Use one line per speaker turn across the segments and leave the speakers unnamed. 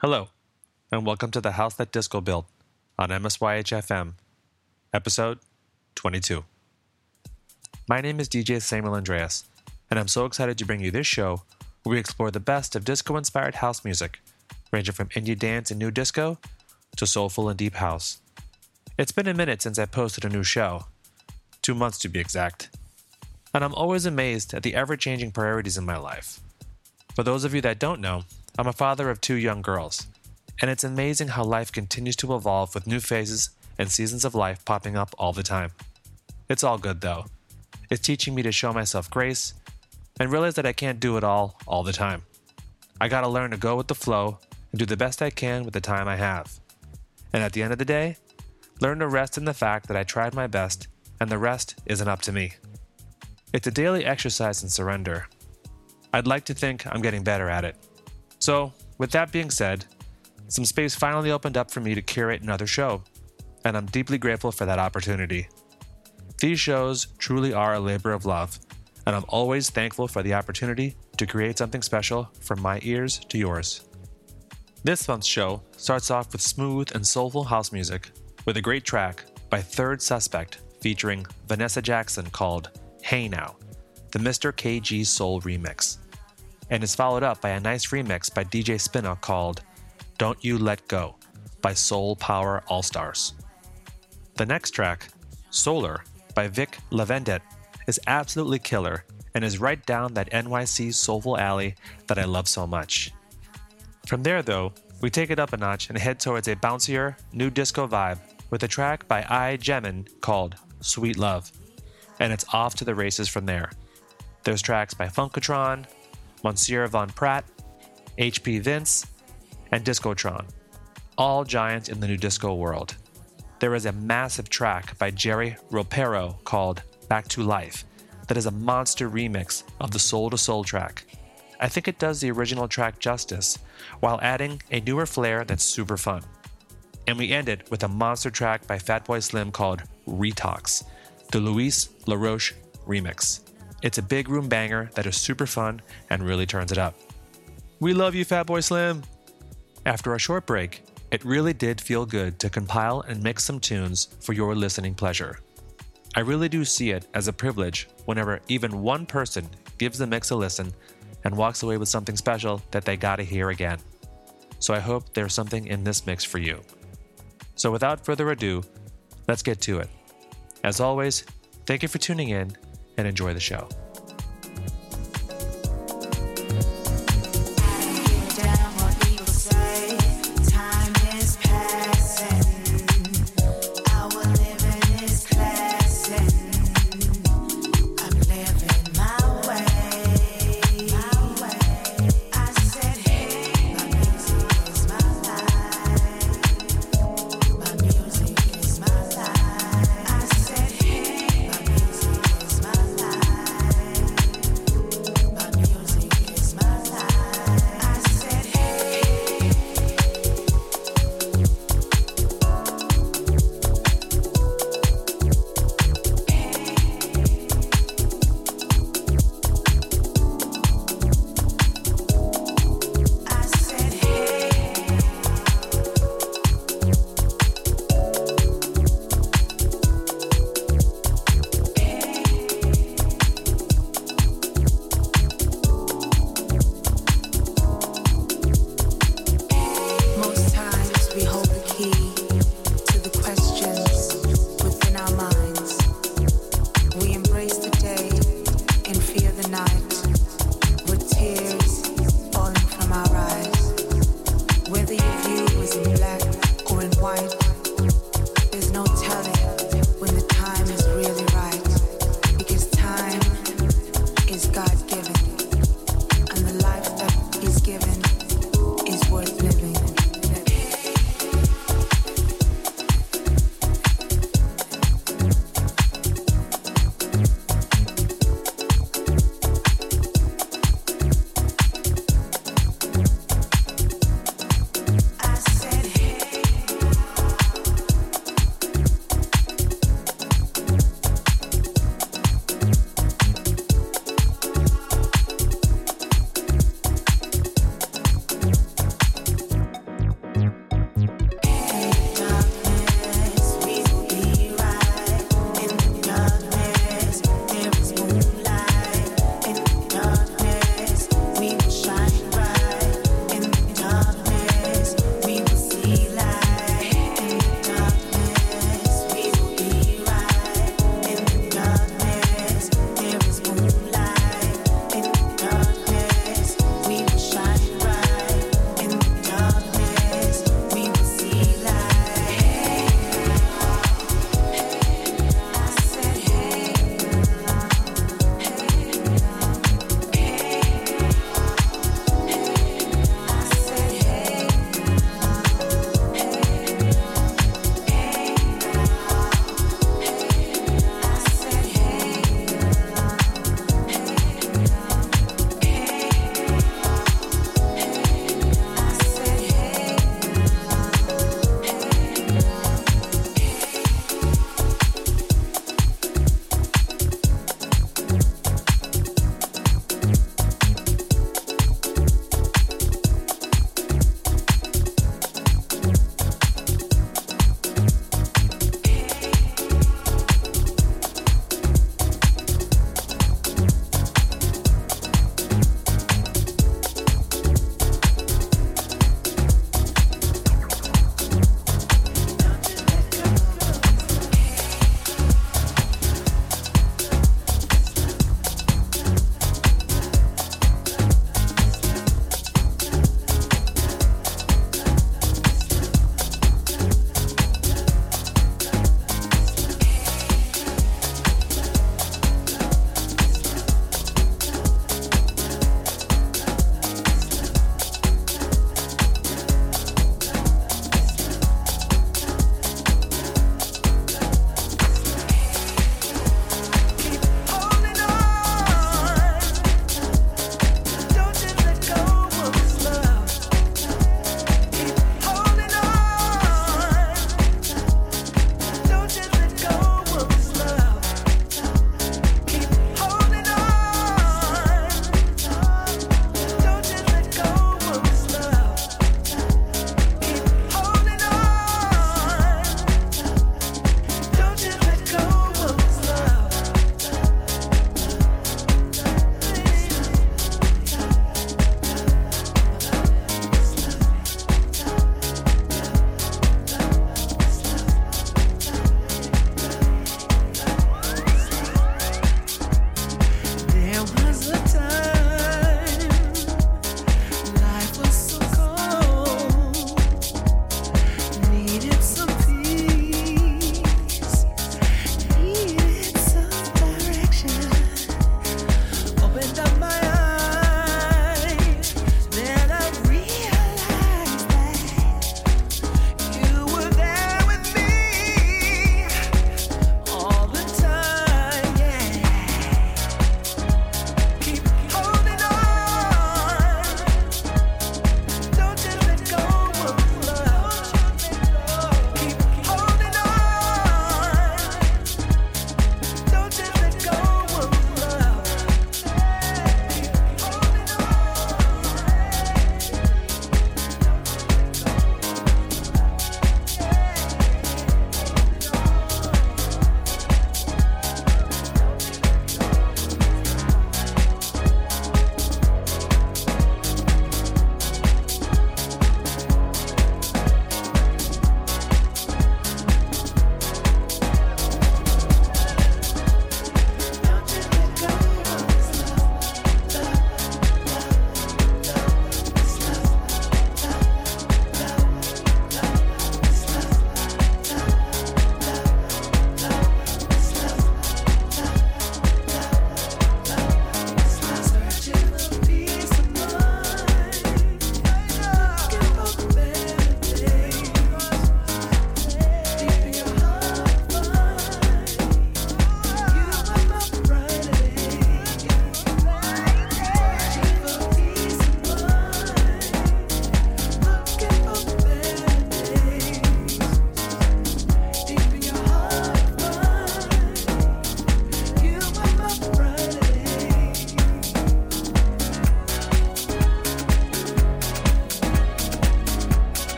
Hello, and welcome to the House That Disco Built on MSYHFM, episode 22. My name is DJ Samuel Andreas, and I'm so excited to bring you this show where we explore the best of disco inspired house music, ranging from indie dance and new disco to soulful and deep house. It's been a minute since I posted a new show, two months to be exact, and I'm always amazed at the ever changing priorities in my life. For those of you that don't know, I'm a father of two young girls, and it's amazing how life continues to evolve with new phases and seasons of life popping up all the time. It's all good though. It's teaching me to show myself grace and realize that I can't do it all all the time. I gotta learn to go with the flow and do the best I can with the time I have. And at the end of the day, learn to rest in the fact that I tried my best and the rest isn't up to me. It's a daily exercise in surrender. I'd like to think I'm getting better at it. So, with that being said, some space finally opened up for me to curate another show, and I'm deeply grateful for that opportunity. These shows truly are a labor of love, and I'm always thankful for the opportunity to create something special from my ears to yours. This month's show starts off with smooth and soulful house music with a great track by Third Suspect featuring Vanessa Jackson called Hey Now, the Mr. KG Soul remix, and is followed up by a nice remix by DJ Spinna called Don't You Let Go by Soul Power All Stars. The next track, Solar by Vick Lavender, is absolutely killer and is right down that NYC soulful alley that I love so much. From there, though, we take it up a notch and head towards a bouncier, new disco vibe with a track by I. Gemin called Sweet Love, and it's off to the races from there. There's tracks by Funkatron, Monsieur Van Pratt, HP Vince, and Discotron, all giants in the new disco world. There is a massive track by Jerry Ropero called Back to Life that is a monster remix of the Soul II Soul track. I think it does the original track justice while adding a newer flair that's super fun. And we end it with a monster track by Fatboy Slim called Retox, the Luis LaRoche remix. It's a big room banger that is super fun and really turns it up. We love you, Fatboy Slim! After a short break, it really did feel good to compile and mix some tunes for your listening pleasure. I really do see it as a privilege whenever even one person gives the mix a listen and walks away with something special that they gotta hear again. So I hope there's something in this mix for you. So without further ado, let's get to it. As always, thank you for tuning in and enjoy the show.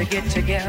to
get together.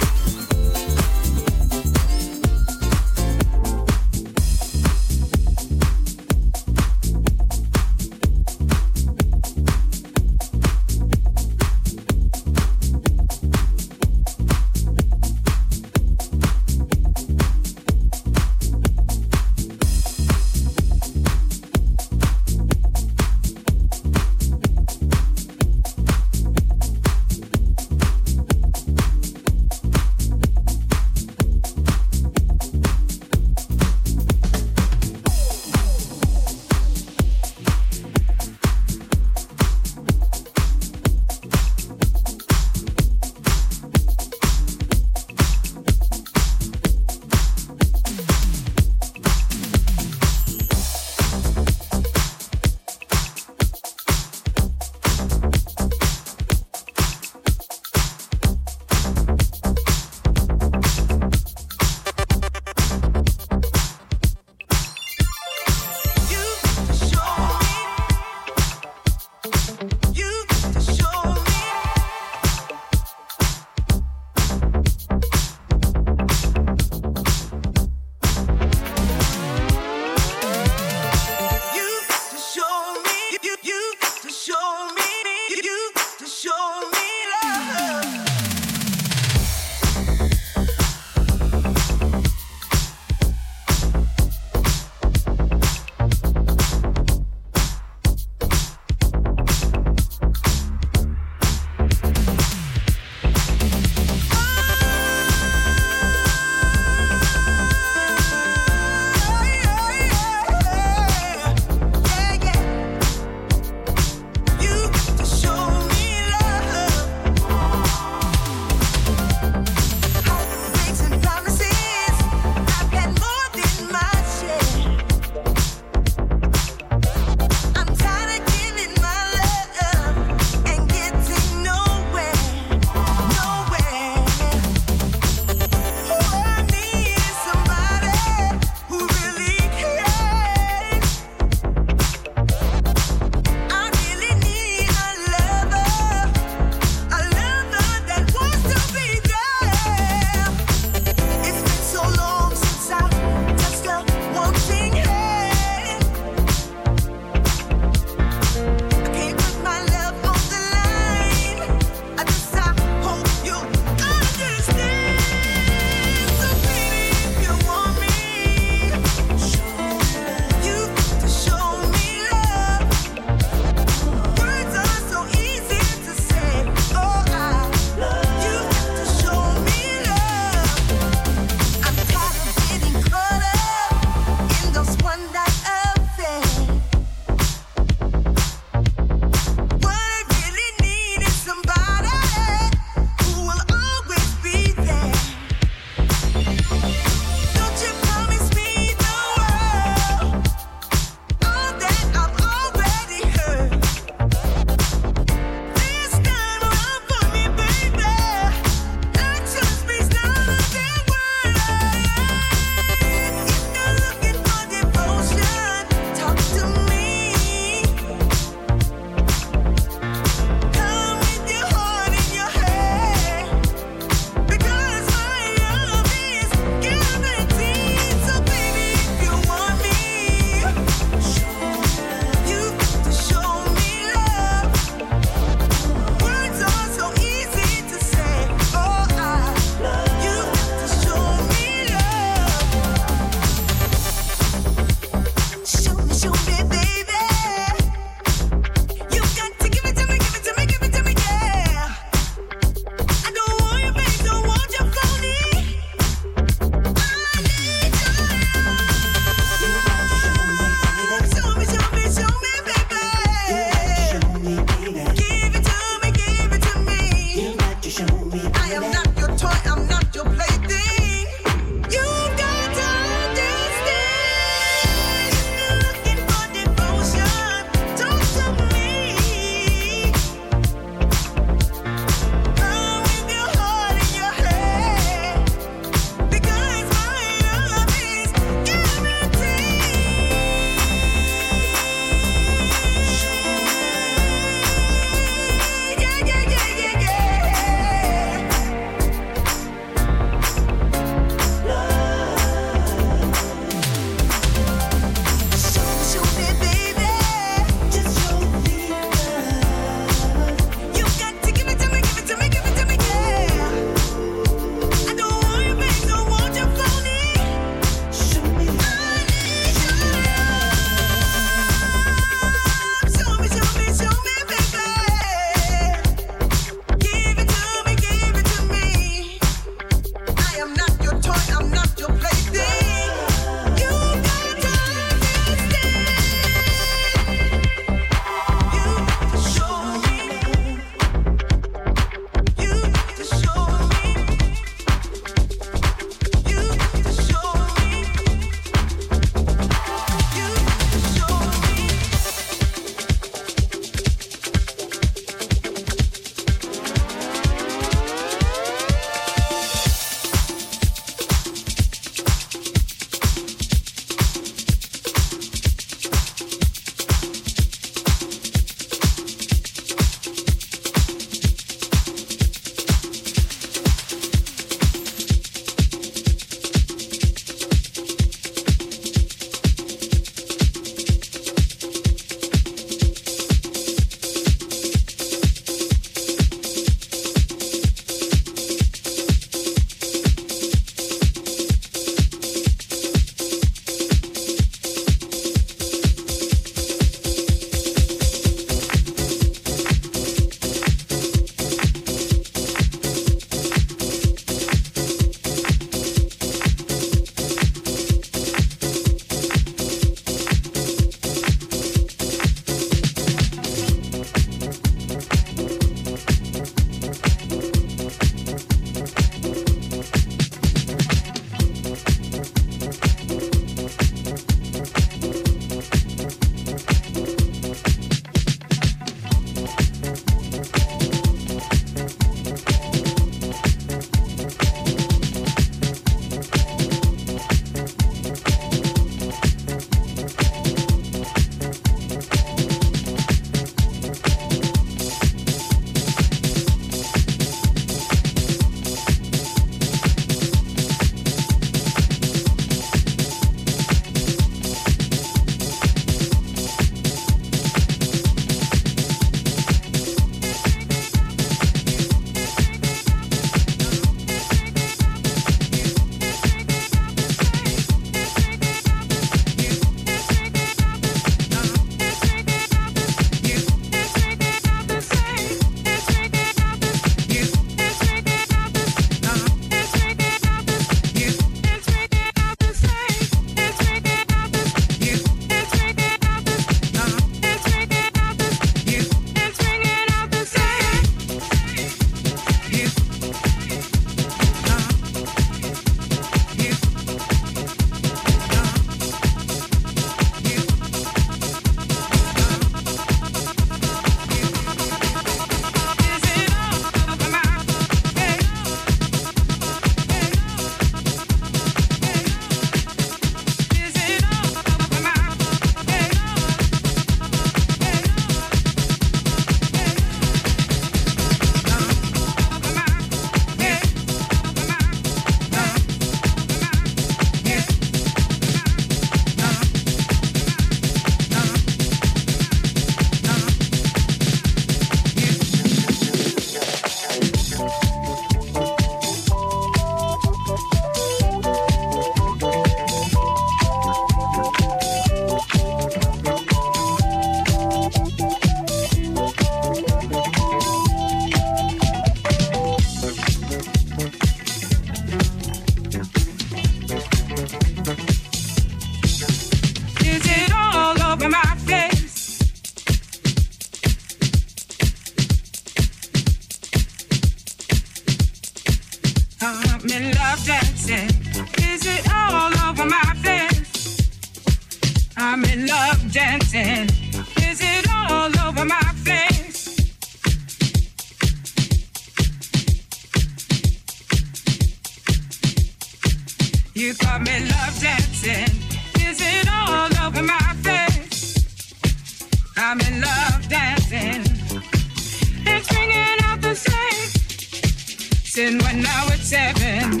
Since when now it's seven.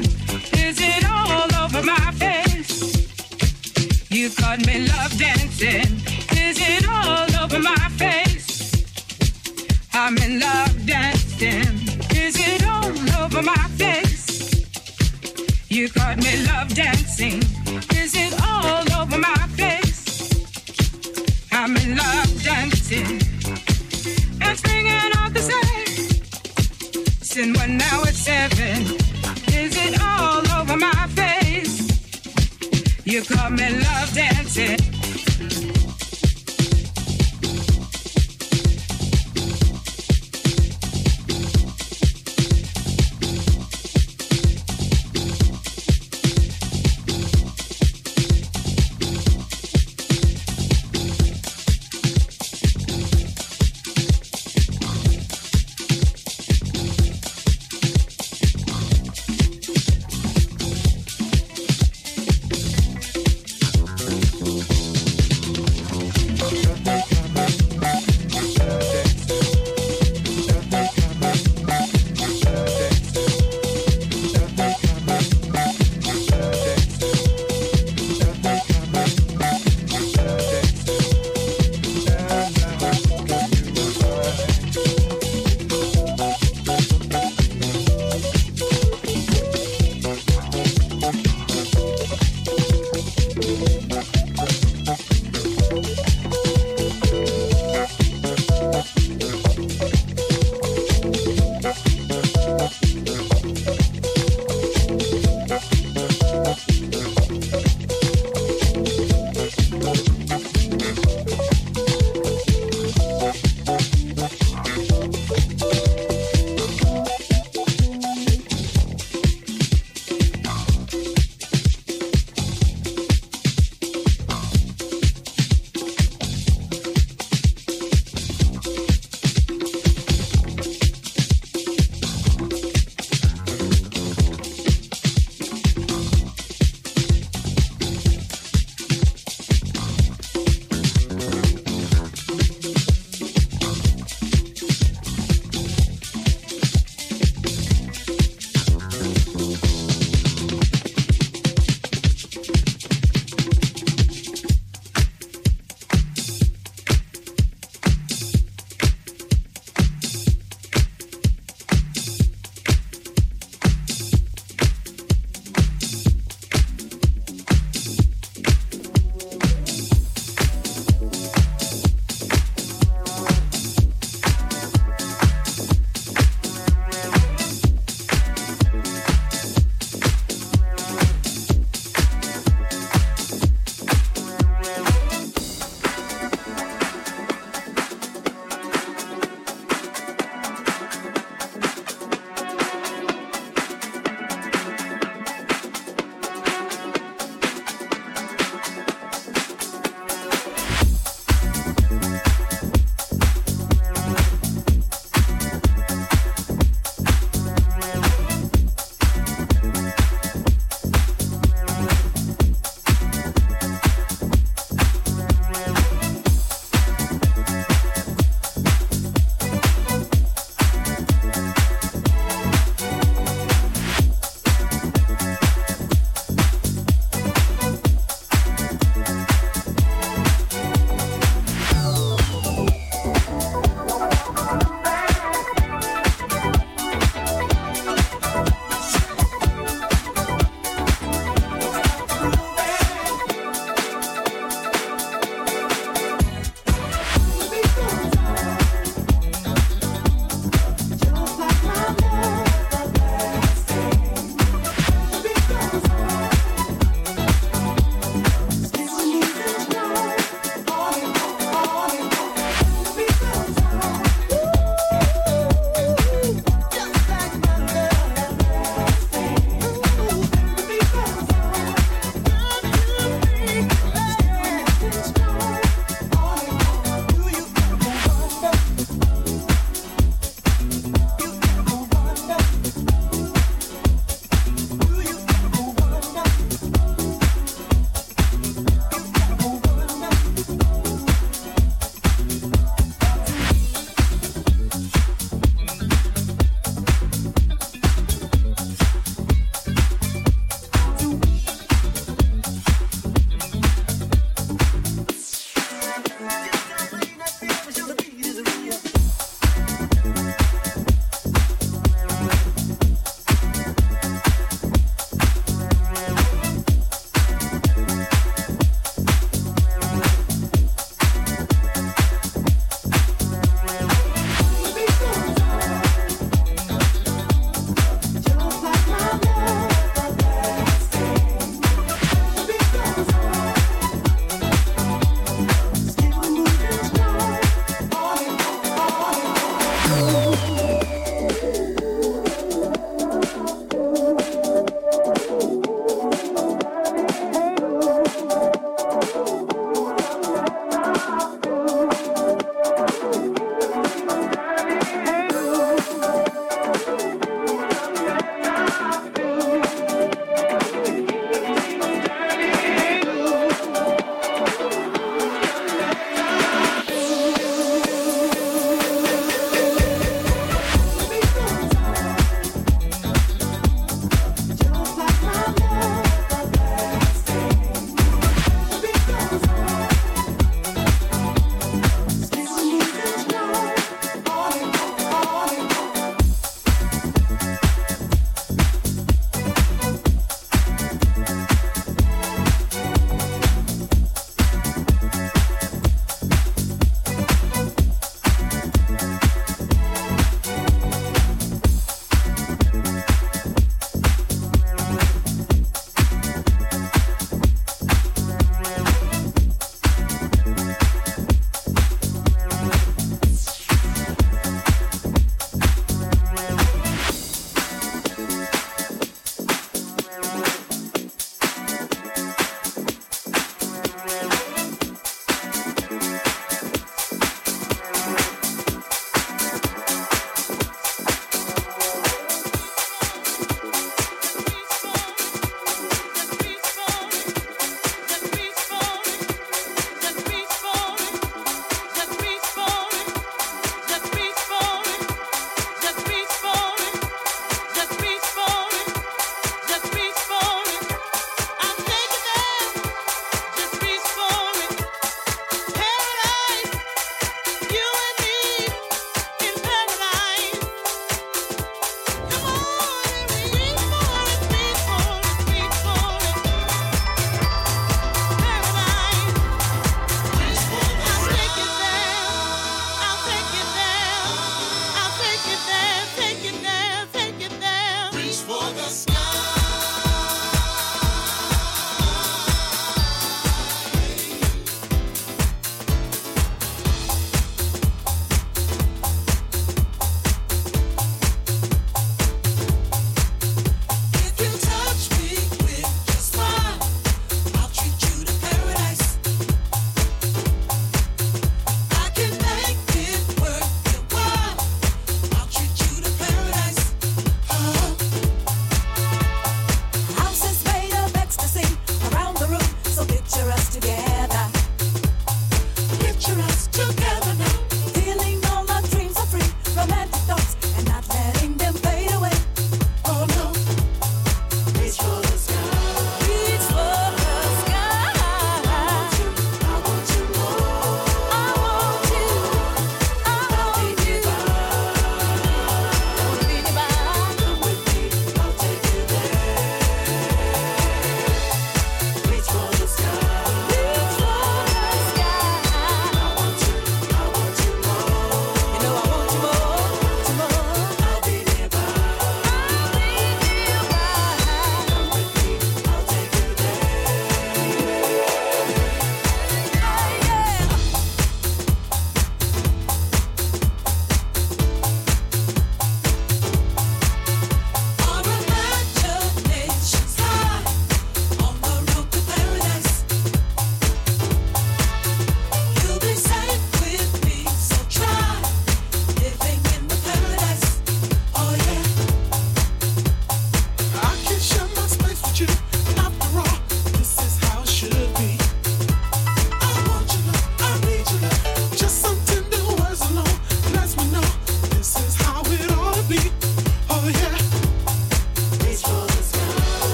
Is it all over my face? You caught me love dancing. Is it all over my face? I'm in love dancing. Is it all over my face? You caught me love dancing. Is it all over my face? I'm in love dancing. It's ringing out Since when now it's seven. Is it all over my face? You caught me love dancing.